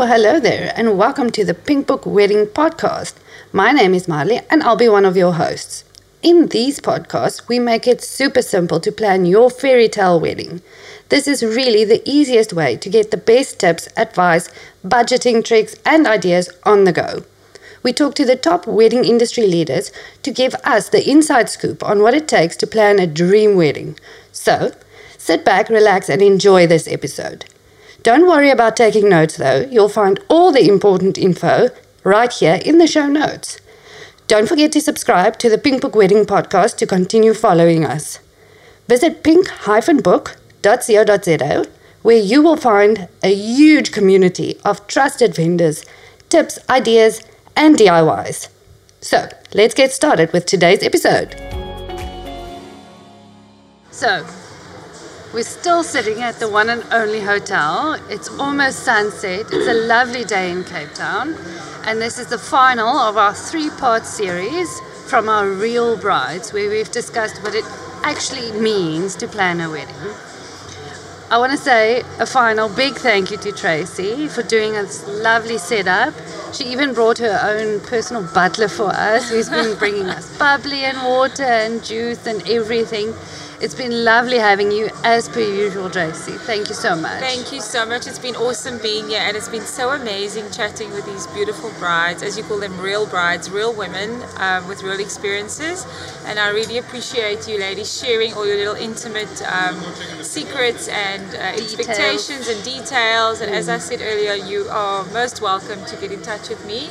Well, hello there, and welcome to the Pink Book Wedding Podcast. My name is Marlé, and I'll be one of your hosts. In these podcasts, we make it super simple to plan your fairy tale wedding. This is really the easiest way to get the best tips, advice, budgeting tricks, and ideas on the go. We talk to the top wedding industry leaders to give us the inside scoop on what it takes to plan a dream wedding. So, sit back, relax, and enjoy this episode. Don't worry about taking notes though, you'll find all the important info right here in the show notes. Don't forget to subscribe to the Pink Book Wedding podcast to continue following us. Visit pink-book.co.za where you will find a huge community of trusted vendors, tips, ideas, and DIYs. So, let's get started with today's episode. So, we're still sitting at the one and only hotel. It's almost sunset. It's a lovely day in Cape Town. And this is the final of our three part series from our Real Brides, where we've discussed what it actually means to plan a wedding. I want to say a final big thank you to Tracy for doing this lovely setup. She even brought her own personal butler for us, who's been bringing us bubbly and water and juice and everything. It's been lovely having you as per usual, Tracy. Thank you so much. Thank you so much. It's been awesome being here, and it's been so amazing chatting with these beautiful brides, as you call them, real brides, real women um, with real experiences. And I really appreciate you, ladies, sharing all your little intimate um, secrets and uh, expectations and details. And as I said earlier, you are most welcome to get in touch with me.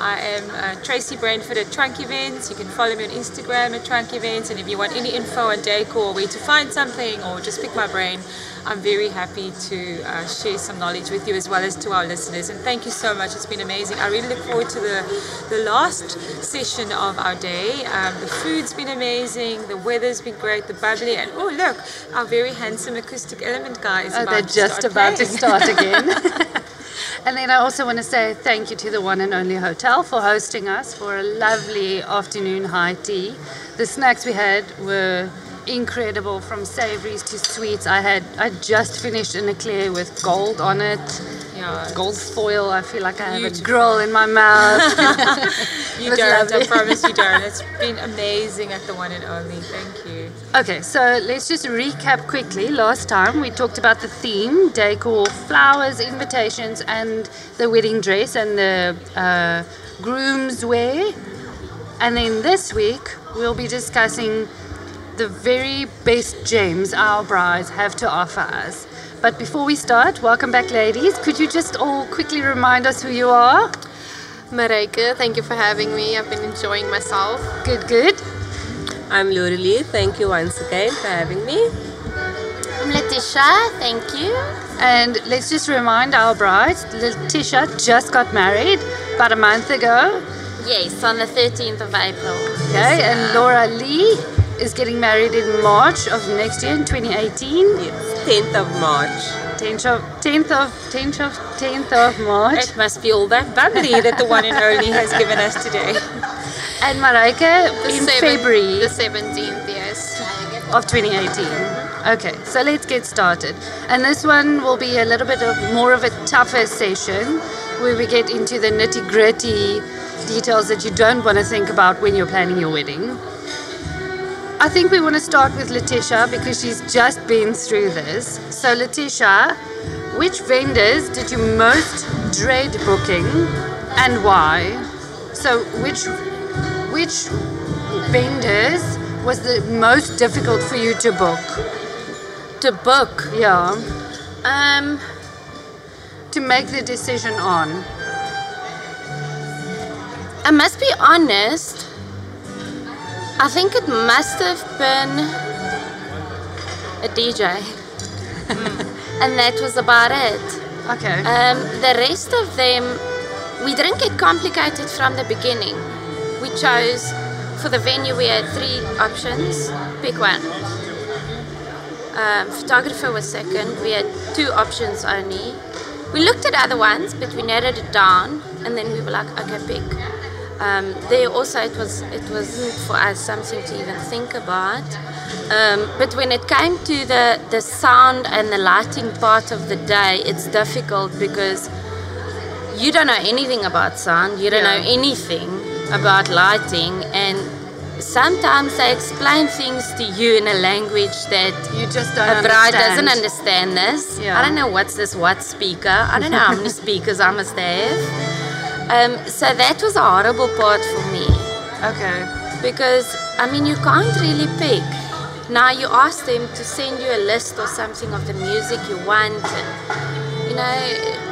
I am uh, Tracy Brentford at Trunk Events. You can follow me on Instagram at Trunk Events. And if you want any info on decor, where to find something, or just pick my brain, I'm very happy to uh, share some knowledge with you as well as to our listeners. And thank you so much. It's been amazing. I really look forward to the, the last session of our day. Um, the food's been amazing. The weather's been great. The bubbly. And oh, look, our very handsome acoustic element guy is Oh, about they're to just start about to start again. and then I also want to say thank you to the one and only hotel for hosting us for a lovely afternoon high tea. The snacks we had were incredible from savories to sweets. I had I just finished an eclair with gold on it. Yeah, Gold foil. I feel like I have a grill in my mouth. You don't. I promise you don't. It's been amazing at the one and only. Thank you. Okay, so let's just recap quickly. Last time we talked about the theme, decor, flowers, invitations, and the wedding dress and the uh, groom's wear. And then this week we'll be discussing the very best gems our brides have to offer us. But before we start, welcome back, ladies. Could you just all quickly remind us who you are? Mareike, thank you for having me. I've been enjoying myself. Good, good. I'm Lorelie. Thank you once again for having me. I'm Letitia, thank you. And let's just remind our bride, Letitia just got married about a month ago. Yes, on the 13th of April. Okay, and Laura Lee is getting married in March of next year in 2018. Yes, 10th of March. 10th of 10th of 10th of 10th of March. It must be all that bubbly that the one and only has given us today. And Marika in seven- February The 17th, yes. of 2018. Okay, so let's get started. And this one will be a little bit of more of a tougher session where we get into the nitty gritty details that you don't want to think about when you're planning your wedding. I think we want to start with Letitia because she's just been through this. So, Letitia, which vendors did you most dread booking and why? So, which which vendors was the most difficult for you to book? To book. Yeah, Um, to make the decision on. I must be honest. I think it must have been a DJ. and that was about it. Okay. Um, the rest of them, we didn't get complicated from the beginning. We chose for the venue. We had three options. Pick one. Um, photographer was second. We had two options only. We looked at other ones, but we narrowed it down, and then we were like, okay, pick. Um, there also, it was it wasn't for us something to even think about. Um, but when it came to the, the sound and the lighting part of the day, it's difficult because you don't know anything about sound, you don't Yeah. know anything about lighting, and sometimes they explain things to you in a language that You just don't a bride understand. doesn't understand this. Yeah. I don't know what's this what speaker. I don't know how many speakers I must have. Um, so that was a horrible part for me Okay. because I mean you can't really pick. Now you ask them to send you a list or something of the music you want, and you know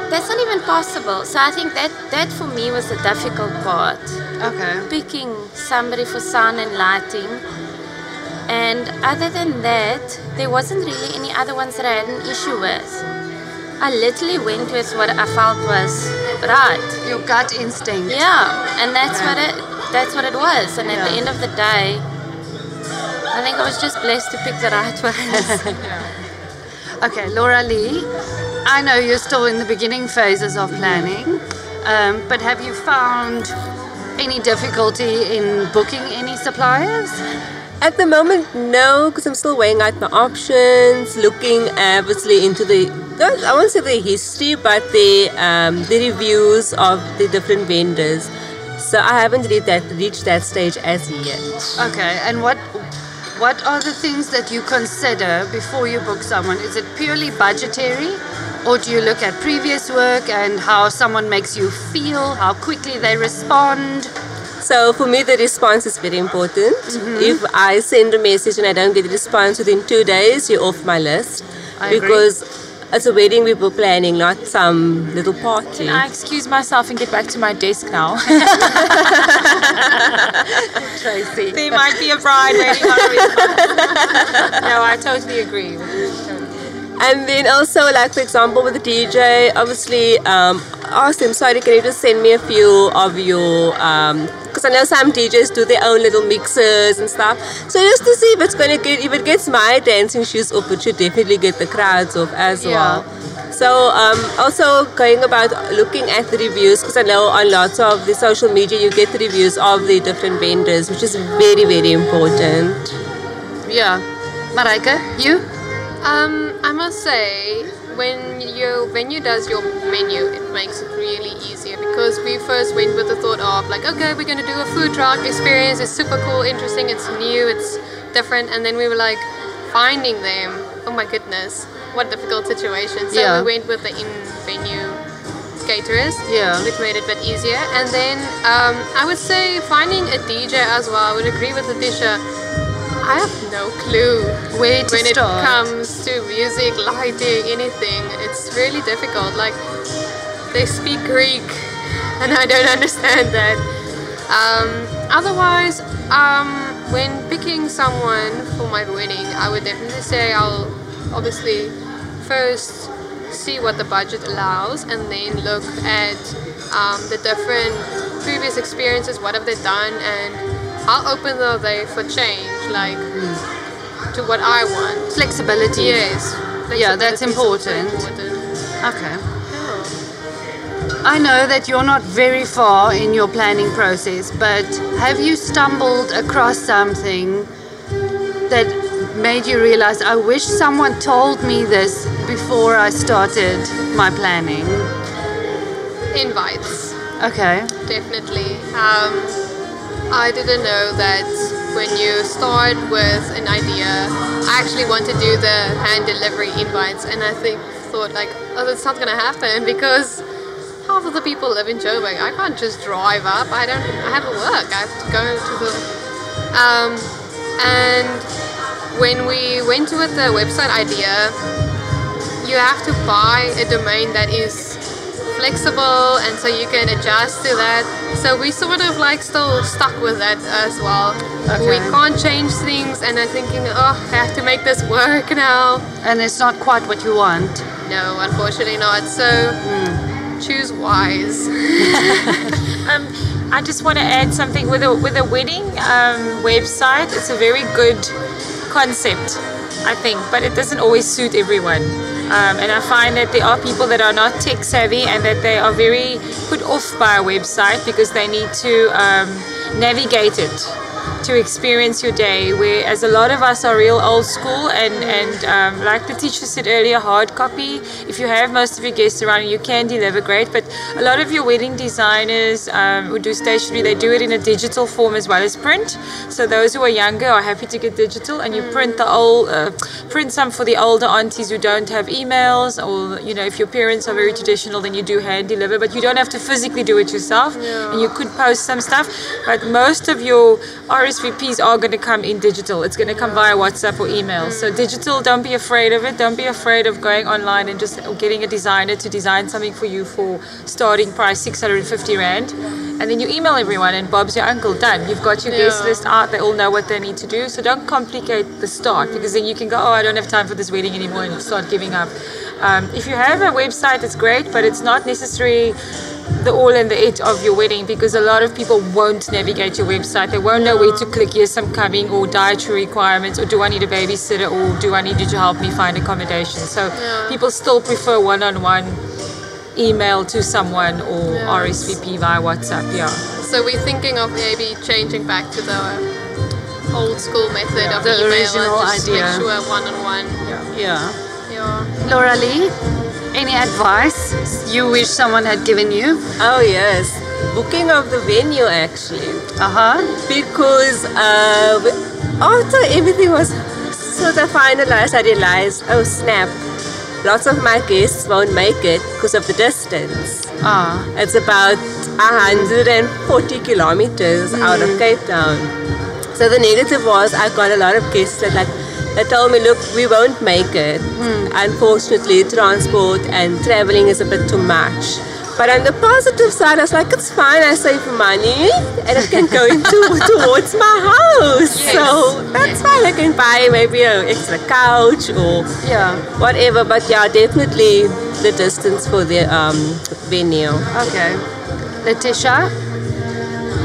that's not even possible. So I think that that for me was the difficult part, Okay. picking somebody for sound and lighting. And other than that, there wasn't really any other ones that I had an issue with. I literally went with what I felt was right. Your gut instinct. Yeah, and that's what it that's what it was. And at the end of the day, I think I was just blessed to pick the right ones. Okay, Laura Lee, I know you're still in the beginning phases of planning, um, but have you found any difficulty in booking any suppliers? At the moment, no, because I'm still weighing out my options, looking obviously into the, I won't say the history, but the um, the reviews of the different vendors. So I haven't reached that reached that stage as yet. Okay, and what what are the things that you consider before you book someone? Is it purely budgetary, or do you look at previous work and how someone makes you feel, how quickly they respond? So for me, the response is very important. If I send a message and I don't get a response within two days, you're off my list I agree. because it's a wedding we were planning, not some little party. Can I excuse myself and get back to my desk now? Tracy. there might be a bride waiting on me. no, I totally agree. with you, totally. And then also, like for example, with the DJ, obviously, um, ask them, sorry, can you just send me a few of your, because I know some DJs do their own little mixes and stuff. So just to see if it's going to get, if it gets my dancing shoes off, it should definitely get the crowds off as Yeah. well. So um, also going about looking at the reviews because I know on lots of the social media you get the reviews of the different vendors, which is very very important. Yeah. Marika, you? Um, I must say, when your venue does your menu, it makes it really easier because we first went with the thought of like, okay, we're gonna do a food truck experience. It's super cool, interesting, it's new, it's different, and then we were like, finding them. Oh my goodness, what a difficult situation. So Yeah. we went with the in-venue caterers, Yeah. which made it a bit easier. And then um, I would say finding a DJ as well. I would agree with Letitia. I have no clue Where when it start? comes to music, lighting, anything. It's really difficult. Like they speak Greek, and I don't understand that. Um, otherwise, um, when picking someone for my wedding, I would definitely say I'll obviously first see what the budget allows, and then look at um, the different previous experiences. What have they done, and how open are they for change? Like to what I want. Flexibility. Yes. Yeah, that's flexibility is also important. important. Okay. I know that you're not very far in your planning process, but have you stumbled across something that made you realize I wish someone told me this before I started my planning? Invites. Okay. Definitely. Um, I didn't know that when you start with an idea, I actually want to do the hand delivery invites, and I think thought like, oh, that's not gonna happen because half of the people live in Joburg. I can't just drive up. I don't. I have to work. I have to go to the. Um, and when we went with the website idea, you have to buy a domain that is flexible and so you can adjust to that. So we sort of like still stuck with that as well. We can't change things and I'm thinking, oh, I have to make this work now. And it's not quite what you want. No, unfortunately not. So choose wise. Um, I just want to add something with a with a wedding um, website. It's a very good concept, I think, but it doesn't always suit everyone. Um, and I find that there are people that are not tech savvy and that they are very put off by a website because they need to um, navigate it to experience your day. Whereas a lot of us are real old school, and and um, like Letitia said earlier, hard copy. If you have most of your guests around, you can deliver great. But a lot of your wedding designers um, who do stationery, they do it in a digital form as well as print. So those who are younger are happy to get digital, and you print the old, uh, print some for the older aunties who don't have emails, or you know, if your parents are very traditional, then you do hand deliver. But you don't have to physically do it yourself, and you could post some stuff. But most of your RSVPs are going to come in digital. It's going to come via WhatsApp or email. So digital, don't be afraid of it. Don't be afraid of going online and just getting a designer to design something for you for starting price 650 rand. And then you email everyone and Bob's your uncle, done. You've got your guest list out. They all know what they need to do. So don't complicate the start because then you can go, oh, I don't have time for this wedding anymore and start giving up. Um, if you have a website, it's great, but it's not necessarily the all and the it of your wedding because a lot of people won't navigate your website. They won't know where to click. Yes, I'm coming, or dietary requirements, or do I need a babysitter, or do I need you to help me find accommodation? So people still prefer one-on-one email to someone or Yeah. RSVP via WhatsApp. Yeah. So we're thinking of maybe changing back to the old school method of The email original and just idea. make sure one on one. Yeah. Yeah. Laura Lee, any advice you wish someone had given you? Oh yes, booking of the venue actually. Uh huh. because uh, after everything was sort of finalized, I realized, oh snap, lots of my guests won't make it because of the distance. Ah. It's about 140 kilometers out of Cape Town. So the negative was I got a lot of guests that like they told me, look, we won't make it. Unfortunately, transport and traveling is a bit too much. But on the positive side, I was like, it's fine. I save money and it can go into towards my house. So that's fine. I can buy maybe an extra couch or Yeah. whatever. But yeah, definitely the distance for the um, venue. Okay. Letitia,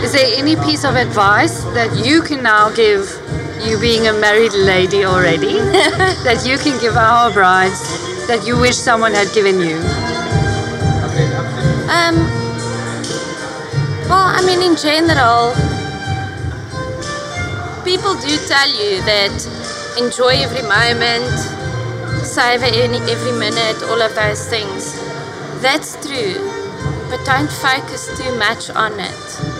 is there any piece of advice that you can now give, you being a married lady already, that you can give our brides that you wish someone had given you? Um, well, I mean, in general, people do tell you that enjoy every moment, savor every minute, all of those things. That's true, but don't focus too much on it.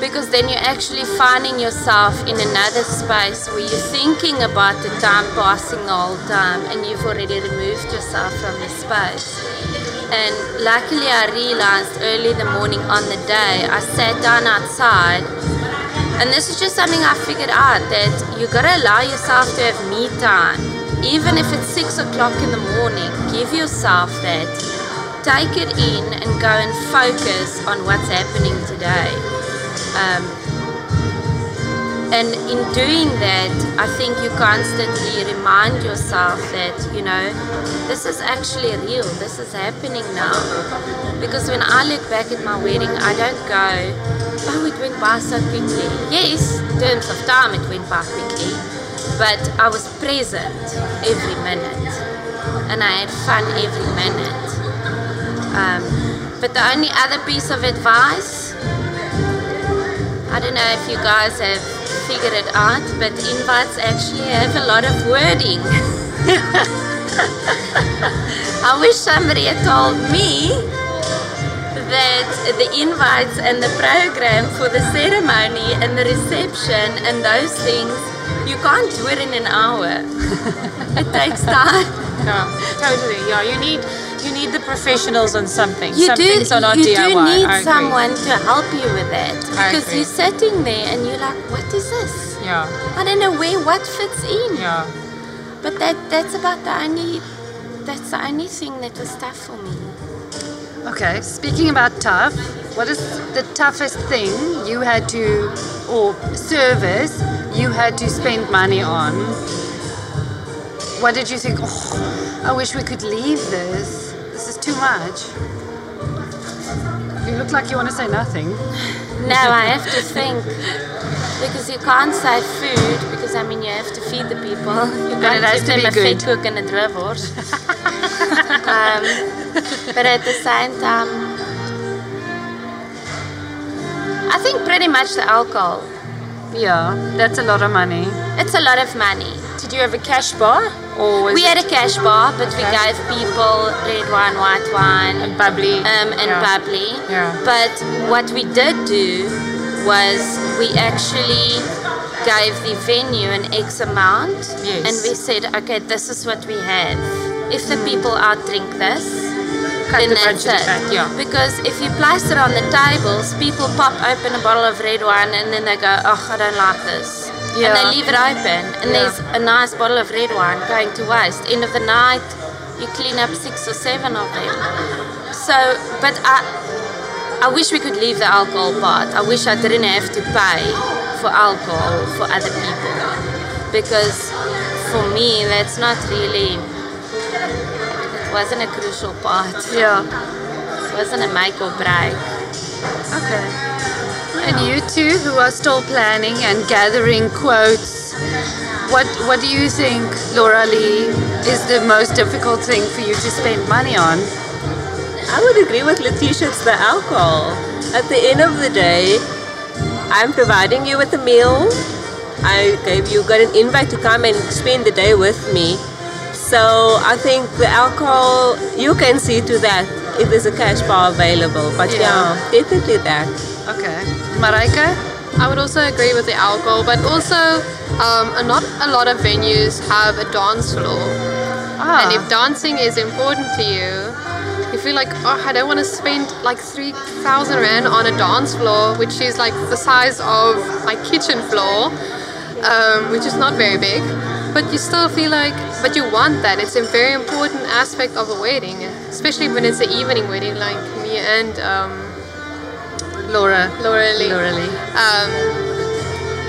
Because then you're actually finding yourself in another space where you're thinking about the time passing the whole time and you've already removed yourself from the space. And luckily, I realized early the morning on the day, I sat down outside. And this is just something I figured out that you gotta allow yourself to have me time. Even if it's six o'clock in the morning, give yourself that. Take it in and go and focus on what's happening today. Um, and in doing that, I think you constantly remind yourself that, you know, this is actually real, this is happening now. Because when I look back at my wedding, I don't go, oh, it went by so quickly. Yes, in terms of time, it went by quickly, but I was present every minute and I had fun every minute. Um, but the only other piece of advice I don't know if you guys have figured it out, but invites actually have a lot of wording. I wish somebody had told me that the invites and the program for the ceremony and the reception and those things, you can't do it in an hour. it takes time. Yeah, totally. Yeah, you need need the professionals on something. You Some do, things are not you DIY. do need I agree. someone to help you with it because you're sitting there and you're like, what is this? Yeah, I don't know where what fits in. yeah. But that that's about the only that's the only thing that was tough for me. Okay, speaking about tough, what is the toughest thing you had to, or service you had to spend money on? What did you think? Oh, I wish we could leave this. This is too much. You look like you want to say nothing. No, I have to think because you can't say food because I mean you have to feed the people. You can't it has give to them be a good. hook and a drivers. um, but at the same time, I think pretty much the alcohol. Yeah, that's a lot of money. It's a lot of money. Did you have a cash bar? Or We had a cash bar, but we gave people red wine, white wine, and bubbly? um, and Yeah. bubbly. Yeah. But what we did do was we actually gave the venue an X amount, Yes. and we said, okay, this is what we have. If the people outdrink this, Cut the budget back, yeah. Because if you place it on the tables, people pop open a bottle of red wine and then they go, oh, I don't like this. And they leave it open, and Yeah. there's a nice bottle of red wine going to waste. End of the night, you clean up six or seven of them. So, but I, I wish we could leave the alcohol part. I wish I didn't have to pay for alcohol for other people. Because for me, that's not really, wasn't a crucial part. Yeah. It wasn't a make or break. Okay. And you two who are still planning and gathering quotes, what what do you think, Laura Lee, is the most difficult thing for you to spend money on? I would agree with Letitia, it's the alcohol. At the end of the day, I'm providing you with a meal. I gave you got an invite to come and spend the day with me. So I think the alcohol, you can see to that if there's a cash bar available. But Yeah. yeah, definitely that. Okay. Mareike? I would also agree with the alcohol, but also um, not a lot of venues have a dance floor. Ah. And if dancing is important to you, you feel like, oh, I don't want to spend like 3,000 Rand on a dance floor, which is like the size of my kitchen floor, um, which is not very big. But you still feel like, but you want that. It's a very important aspect of a wedding, especially when it's an evening wedding like me and um, Laura. Laura Lee. Laura Lee. Um,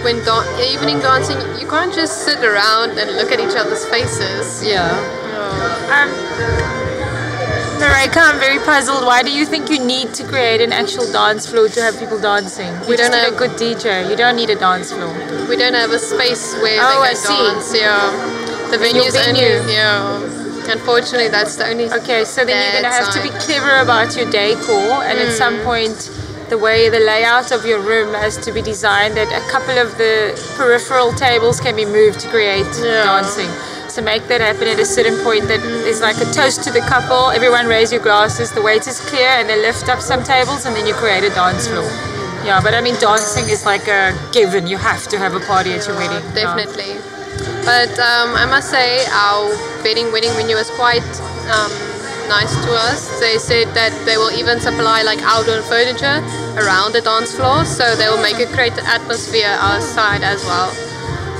when dan- evening dancing, you can't just sit around and look at each other's faces. Yeah. Um, Marika, I'm very puzzled. Why do you think you need to create an actual dance floor to have people dancing? You We don't need have- a good DJ. You don't need a dance floor. We don't have a space where Oh, they I can see. dance. Yeah, the venue's venue. only. Yeah, unfortunately, that's the only. Okay, so then you're gonna have to be clever about your decor, and at some hmm. point, the way the layout of your room has to be designed that a couple of the peripheral tables can be moved to create Yeah. dancing. So make that happen at a certain point. that is like a toast to the couple. Everyone raise your glasses. The waiter's clear, and they lift up some tables, and then you create a dance floor. Yeah, but I mean, dancing is like a given. You have to have a party at your wedding. Definitely. But um, I must say, our wedding wedding venue was quite um, nice to us. They said that they will even supply like outdoor furniture around the dance floor, so they will make a great atmosphere outside as well.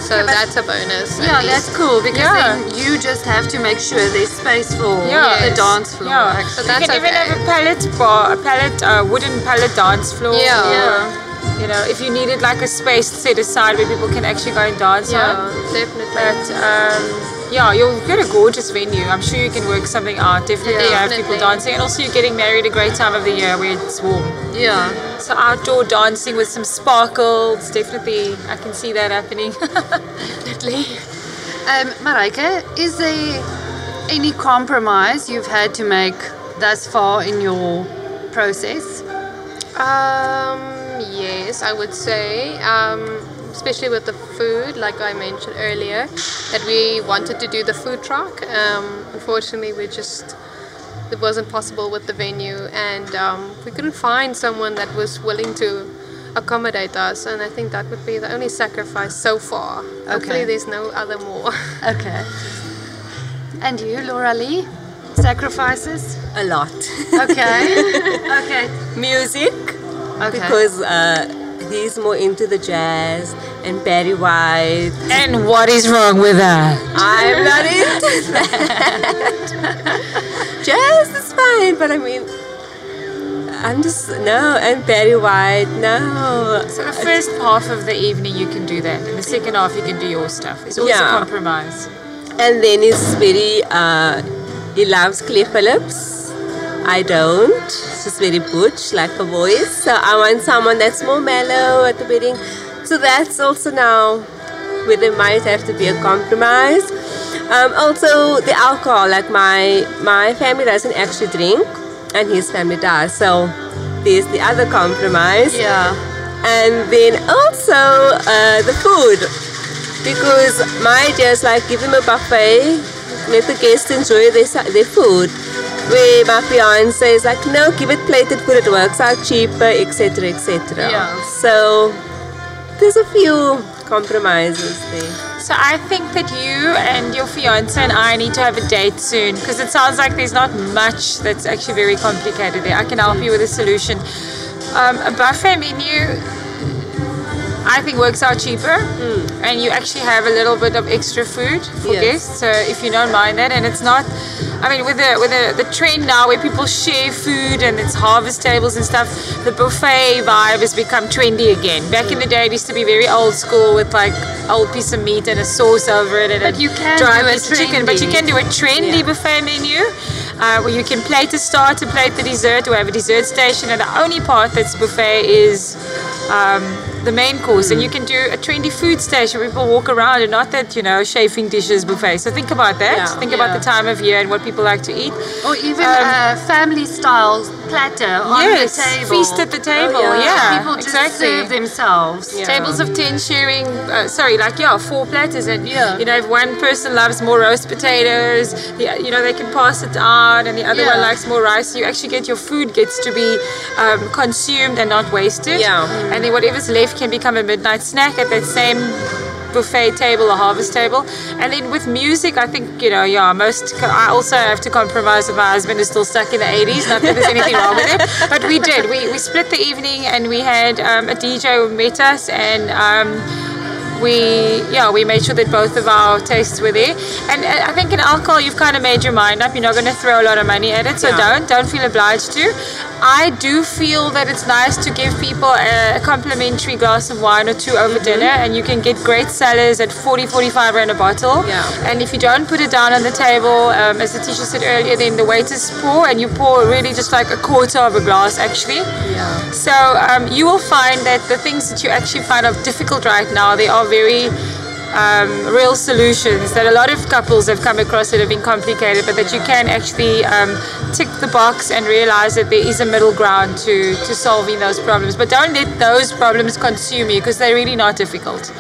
So Yeah, that's a bonus. Yeah, that's cool because Yeah. then you just have to make sure there's space for Yeah. the dance floor. Yeah, actually. So that's you can even okay. have a pallet bar, a pallet, uh, wooden pallet dance floor. Yeah. or, You know, if you needed like a space set aside where people can actually go and dance yeah, on. definitely. But um, yeah, you'll get a gorgeous venue. I'm sure you can work something out. Definitely Yeah. have people dancing, and also you're getting married a great time of the year where it's warm. Yeah. So outdoor dancing with some sparkles, definitely, I can see that happening. definitely. Um, Mareike, is there any compromise you've had to make thus far in your process? Um, yes, I would say, um, especially with the food, like I mentioned earlier, that we wanted to do the food truck. Um, unfortunately, we just it wasn't possible with the venue, and um, we couldn't find someone that was willing to accommodate us. And I think that would be the only sacrifice so far. Hopefully, there's no other more. Okay. And you, Laura Lee? Sacrifices? A lot. Okay. okay. Music, Okay. because uh, he's more into the jazz, and Barry White. and what is wrong with that? I'm not into that. Jazz is fine, but I mean, I'm just no. And Barry White, no. So the first half of the evening you can do that, and the second half you can do your stuff. It's always Yeah. a compromise. And then it's very. Uh, he loves Claire Phillips. I don't. She's very butch, like a voice. So I want someone that's more mellow at the wedding. So that's also now where there might have to be a compromise. Um, also, the alcohol. Like my my family doesn't actually drink, and his family does. So there's the other compromise. Yeah. and then also uh, the food because my idea is like give them a buffet let the guests enjoy their, their food where my fiance is like no give it plated food it works out cheaper etc etc Yeah. so there's a few compromises there So I think that you and your fiance and I need to have a date soon because it sounds like there's not much that's actually very complicated there. I can help you with a solution. Um, a buffet menu, I think, works out cheaper, and you actually have a little bit of extra food for Yes. guests. So if you don't mind that, and it's not. I mean, with the with the, the trend now where people share food and it's harvest tables and stuff, the buffet vibe has become trendy again. Back in the day, it used to be very old school with like old piece of meat and a sauce over it and But a you can dry piece of chicken. But you can do a trendy Yeah. buffet menu. Uh, where you can plate a starter, plate the dessert, or have a dessert station, and the only part that's buffet is um, the main course. And you can do a trendy food station where people walk around and not that, you know, chafing dishes buffet. So think about that. Yeah. Think about the time of year and what people like to eat. Or even Um, a family style platter on yes, the table. feast at the table. Oh, yeah. yeah. People just exactly. serve themselves. Yeah. Tables of 10 sharing, uh, sorry, like, yeah, four platters. And, Yeah. you know, if one person loves more roast potatoes, the, you know, they can pass it on, and the other Yeah. one likes more rice. You actually get your food gets to be um, consumed and not wasted. Yeah. And then whatever's left can become a midnight snack at that same buffet table a harvest table. And then with music, I think, you know, yeah, most, I also have to compromise with my husband who's still stuck in the 80s. Not that there's anything wrong with it, but we did. We, we split the evening and we had um, a DJ who met us and um, we yeah we made sure that both of our tastes were there. And uh, I think in alcohol you've kind of made your mind up. You're not going to throw a lot of money at it so Yeah. don't don't feel obliged to. I do feel that it's nice to give people a, complimentary glass of wine or two over dinner and you can get great sellers at 40 45 rand a bottle. Yeah. and if you don't put it down on the table um, as Letitia said earlier then the waiters pour and you pour really just like a quarter of a glass actually. Yeah. So um, you will find that the things that you actually find are difficult right now, they are very um, real solutions that a lot of couples have come across that have been complicated, but that you can actually um, tick the box and realize that there is a middle ground to, to solving those problems. But don't let those problems consume you because they're really not difficult.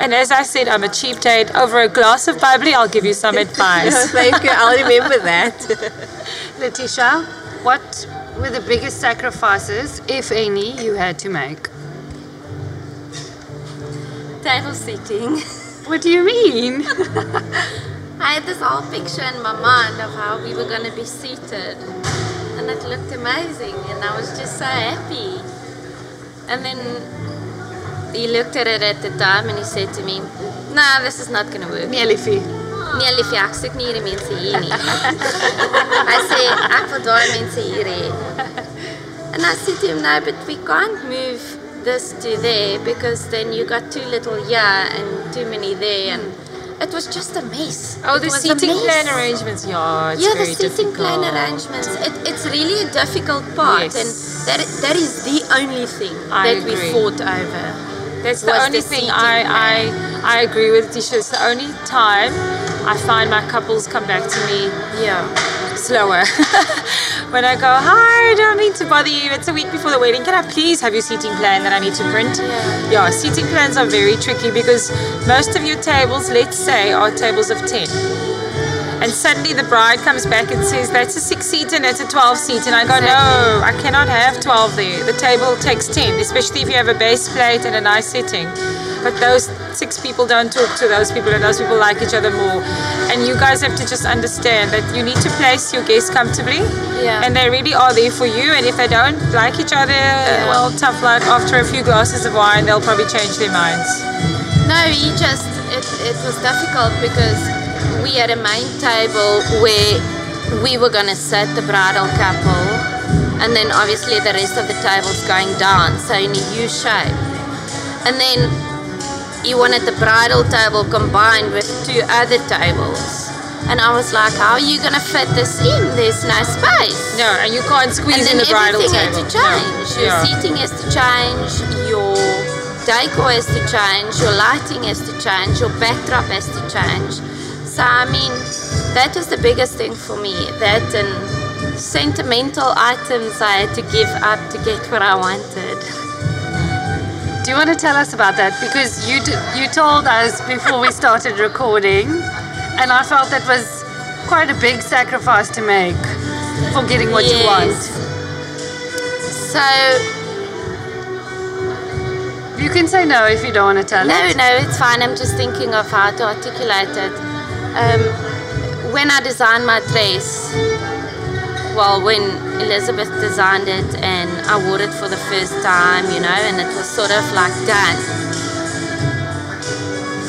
And as I said, I'm a cheap date. Over a glass of bubbly, I'll give you some advice. thank you i'll remember that Letitia, what were the biggest sacrifices, if any, you had to make? Table seating. What do you mean? I had this whole picture in my mind of how we were going to be seated. And it looked amazing. And I was just so happy. And then he looked at it at the time and he said to me, No, this is not going to work. Nee, liefie. Oh. Nee, liefie, ek soek nie hierdie mense hier nie. Hy sê ek wil daai mense hier hê. And I said to him, no, but we can't move this to there because then you got too little here and too many there and it was just a mess. Oh, It the seating plan arrangements. Yeah, Yeah, the seating plan arrangements. It, it's really a difficult part, Yes. and that that is the only thing I that we fought over. That's the only the thing I, plan. I I agree with Tisha. It's the only time I find my couples come back to me Yeah. Slower. when I go, hi, I don't mean to bother you. It's a week before the wedding. Can I please have your seating plan that I need to print? Yeah. Yeah, seating plans are very tricky because most of your tables, let's say, are tables of 10. And suddenly the bride comes back and says, That's a six seat and that's a 12 seat. And I go, No, I cannot have 12 there. The table takes 10, especially if you have a base plate and a nice setting. But those six people don't talk to those people, and those people like each other more. And you guys have to just understand that you need to place your guests comfortably. Yeah. And they really are there for you. And if they don't like each other, uh, well, tough luck. After a few glasses of wine, they'll probably change their minds. No, he just it, it was difficult because we had a main table where we were gonna set the bridal couple and then obviously the rest of the tables going down, so in a U shape. And then he wanted the bridal table combined with two other tables. And I was like, How are you gonna fit this in? There's no space. No, and you can't squeeze then in the bridal everything table. had to change. No. Your Yeah. seating has to change. Your decor has to change. Your lighting has to change. Your backdrop has to change. So I mean, that was the biggest thing for me. That and sentimental items I had to give up to get what I wanted. Do you want to tell us about that? Because you d- you told us before we started recording, and I felt that was quite a big sacrifice to make for getting what you want. Yes. So You can say no if you don't want to tell No, it. no, it's fine. I'm just thinking of how to articulate it. Um, when I designed my dress, well, when Elizabeth designed it and I wore it for the first time, you know, and it was sort of like done.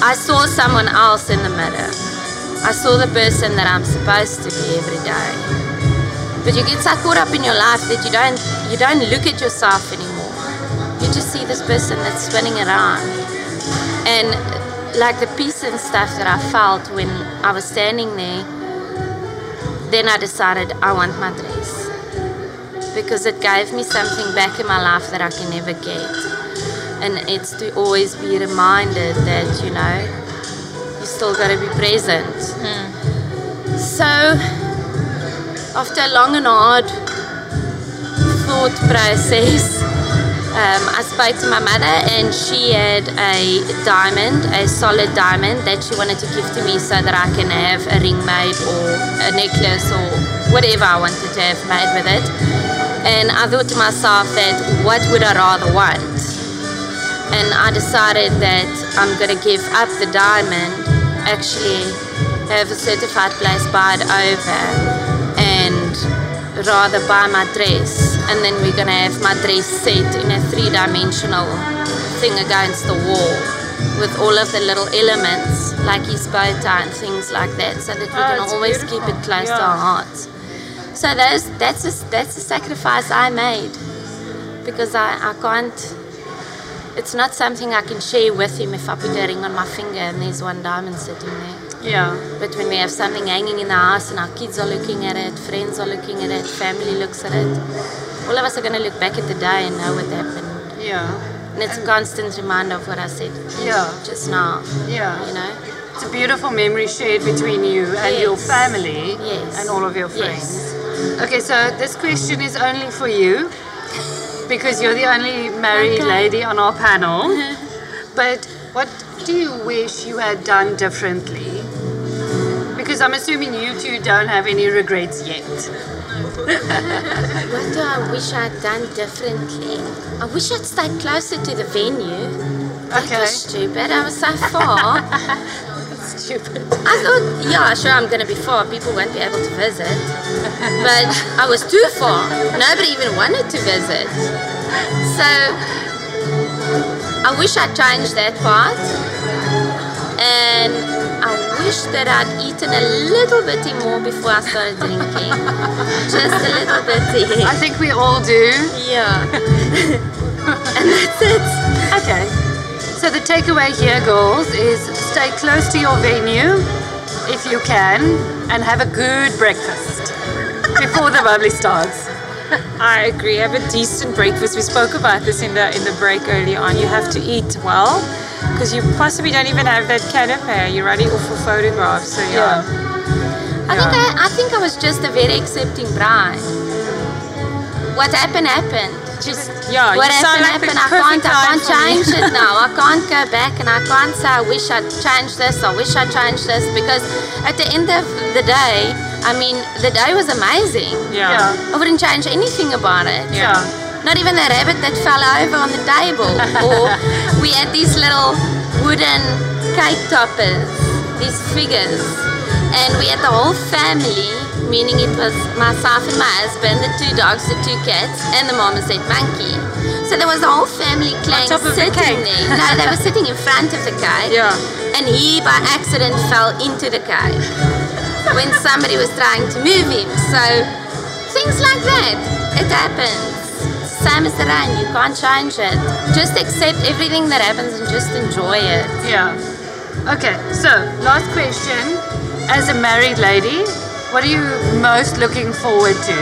I saw someone else in the mirror. I saw the person that I'm supposed to be every day. But you get so caught up in your life that you don't you don't look at yourself anymore. You just see this person that's spinning around. And like the peace and stuff that I felt when I was standing there, then I decided I want my dress. Because it gave me something back in my life that I can never get. And it's to always be reminded that, you know, you still gotta be present. So, after a long and hard thought process, um, I spoke to my mother, and she had a diamond, a solid diamond, that she wanted to give to me so that I can have a ring made or a necklace or whatever I wanted to have made with it. And I thought to myself that what would I rather want? And I decided that I'm gonna give up the diamond, actually have a certified place, buy it over, rather buy my dress. And then we're gonna have my dress set in a three dimensional thing against the wall with all of the little elements like his bow tie and things like that so that we Oh, can it's always keep it beautiful. close to our hearts. So those that's a, that's a sacrifice I made because I, I can't it's not something I can share with him if I put a ring on my finger and there's one diamond sitting there. Yeah. But when we have something hanging in the house and our kids are looking at it, friends are looking at it, family looks at it, all of us are going to look back at the day and know what happened. Yeah. And it's a constant reminder of what I said Yeah. just now, Yeah. you know? It's a beautiful memory shared between you and your family Yes. and all of your Yes. friends. Okay, so this question is only for you because you're the only married Okay. lady on our panel. but what do you wish you had done differently? Because I'm assuming you two don't have any regrets yet. What do I wish I'd done differently? I wish I'd stayed closer to the venue. That Okay. was stupid. I was so far. Stupid. I thought, yeah, sure, I'm going to be far. People won't be able to visit. But I was too far. Nobody even wanted to visit. So I wish I'd changed that part. And wish that I'd eaten a little bit more before I started drinking. Just a little bit. I think we all do. Yeah. and that's it. Okay. So the takeaway here, girls, is stay close to your venue if you can and have a good breakfast before the bubbly starts. I agree. Have a decent breakfast. We spoke about this in the in the break early on. You have to eat well because you possibly don't even have that canapé. You're ready off for photographs. So yeah. I think I, I think I was just a very accepting bride. What happened happened. Just Yeah, what happened like happened. I can't I can't me. change it now. I can't go back and I can't say I wish I'd changed this. I wish I'd changed this because at the end of the day, I mean the day was amazing. Yeah. I wouldn't change anything about it. Yeah. Not even the rabbit that fell over on the table. or we had these little wooden cake toppers, these figures. And we had the whole family, meaning it was myself and my husband, the two dogs, the two cats, and the marmoset monkey. So there was a whole family clan top of the sitting cake. there. No, they were sitting in front of the cake. Yeah. And he, by accident, fell into the cake when somebody was trying to move him. So things like that, it happens. Same as the rain, you can't change it. Just accept everything that happens and just enjoy it. Yeah. Okay, so last question. As a married lady, what are you most looking forward to?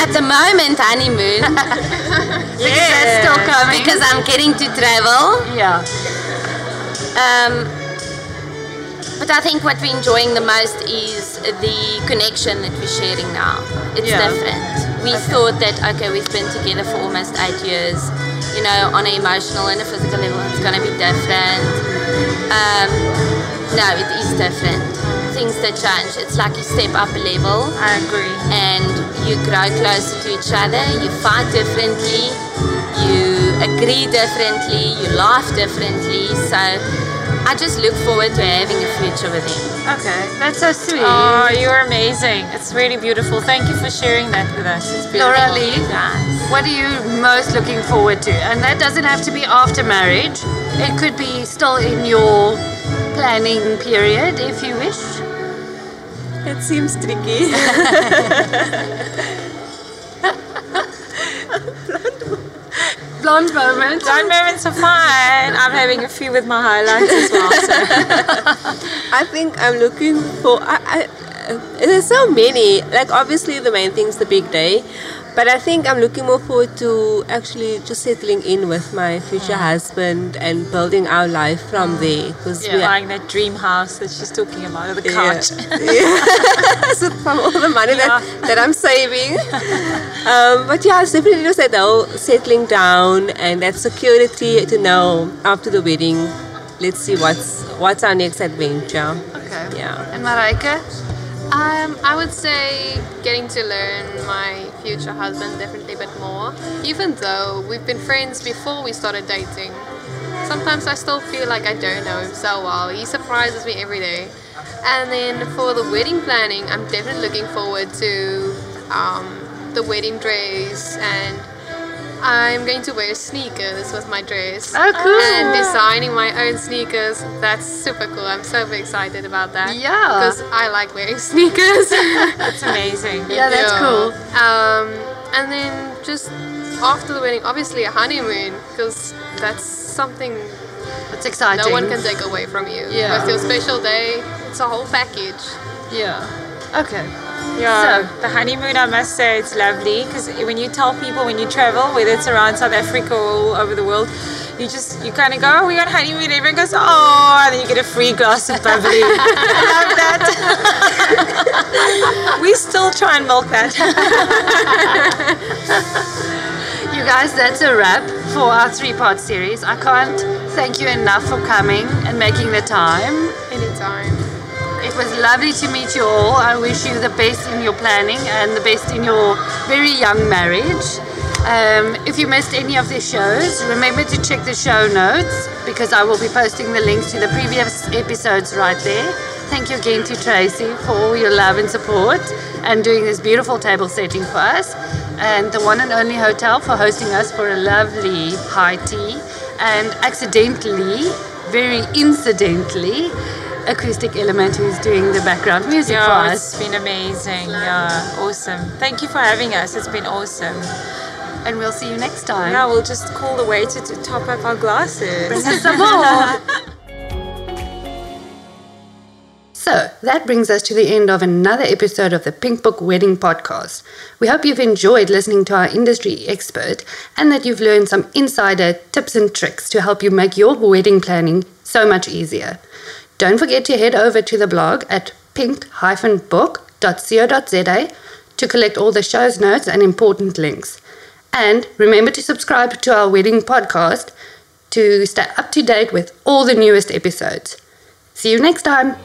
At the moment, honeymoon, Because that's still coming. because I'm getting to travel. yeah. Um, But I think what we're enjoying the most is the connection that we're sharing now. It's Yeah. different. We thought that okay, we've been together for almost eight years. You know, on an emotional and a physical level, it's gonna be different. Um, no, it is different. Things that change. It's like you step up a level I agree. and you grow closer to each other, you fight differently, you agree differently, you laugh differently. So I just look forward to having a future with him. Okay, that's so sweet. Oh, you're amazing. It's really beautiful. Thank you for sharing that with us. It's beautiful. Laura Lee, Guys. what are you most looking forward to? And that doesn't have to be after marriage. It could be still in your planning period if you wish. It seems tricky. Blonde moment. Blonde moments are fine. I'm having a few with my highlights as well. So. I think I'm looking for. I, I, there's so many. Like obviously the main thing is the big day, but I think I'm looking more forward to actually just settling in with my future husband and building our life from there. Because Yeah, buying that dream house that she's talking about, or the Yeah. couch. Yeah. so from all the money that, that I'm saving. Um, but yeah, it's definitely just that whole settling down and that security to know after the wedding, let's see what's what's our next adventure. Okay. Yeah. And Mareike? Um, I would say getting to learn my future husband definitely a bit more. Even though we've been friends before we started dating, sometimes I still feel like I don't know him so well. He surprises me every day. And then for the wedding planning, I'm definitely looking forward to um, the wedding dress and I'm going to wear sneakers with my dress. Oh, cool. And designing my own sneakers. That's super cool. I'm so excited about that. Yeah. Because I like wearing sneakers. That's amazing. Yeah, that's cool. Um, and then just after the wedding, obviously a honeymoon, because that's something that's exciting. no one can take away from you. Yeah. With your special day, it's a whole package. Yeah. Okay. Yeah, So- the honeymoon, I must say, it's lovely because when you tell people when you travel, whether it's around South Africa or all over the world, you just you kind of go, oh, we on honeymoon. and Everyone goes, oh, and then you get a free glass of bubbly. I love that. we still try and milk that. You guys, that's a wrap for our three part series. I can't thank you enough for coming and making the time. Anytime. It was lovely to meet you all. I wish you the best in your planning and the best in your very young marriage. Um, if you missed any of the shows, remember to check the show notes because I will be posting the links to the previous episodes right there. Thank you again to Tracy for all your love and support and doing this beautiful table setting for us. And the One & Only hotel for hosting us for a lovely high tea. And accidentally, very incidentally, Acoustic Element who's doing the background music for Yeah, us. it's been amazing. Yeah, awesome. Thank you for having us. It's been awesome. And we'll see you next time. Yeah, we'll just call the waiter to top up our glasses. Bring us some more. So that brings us to the end of another episode of the Pink Book Wedding Podcast. We hope you've enjoyed listening to our industry expert and that you've learned some insider tips and tricks to help you make your wedding planning so much easier. Don't forget to head over to the blog at pink-book.co.za to collect all the show's notes and important links. And remember to subscribe to our wedding podcast to stay up to date with all the newest episodes. See you next time.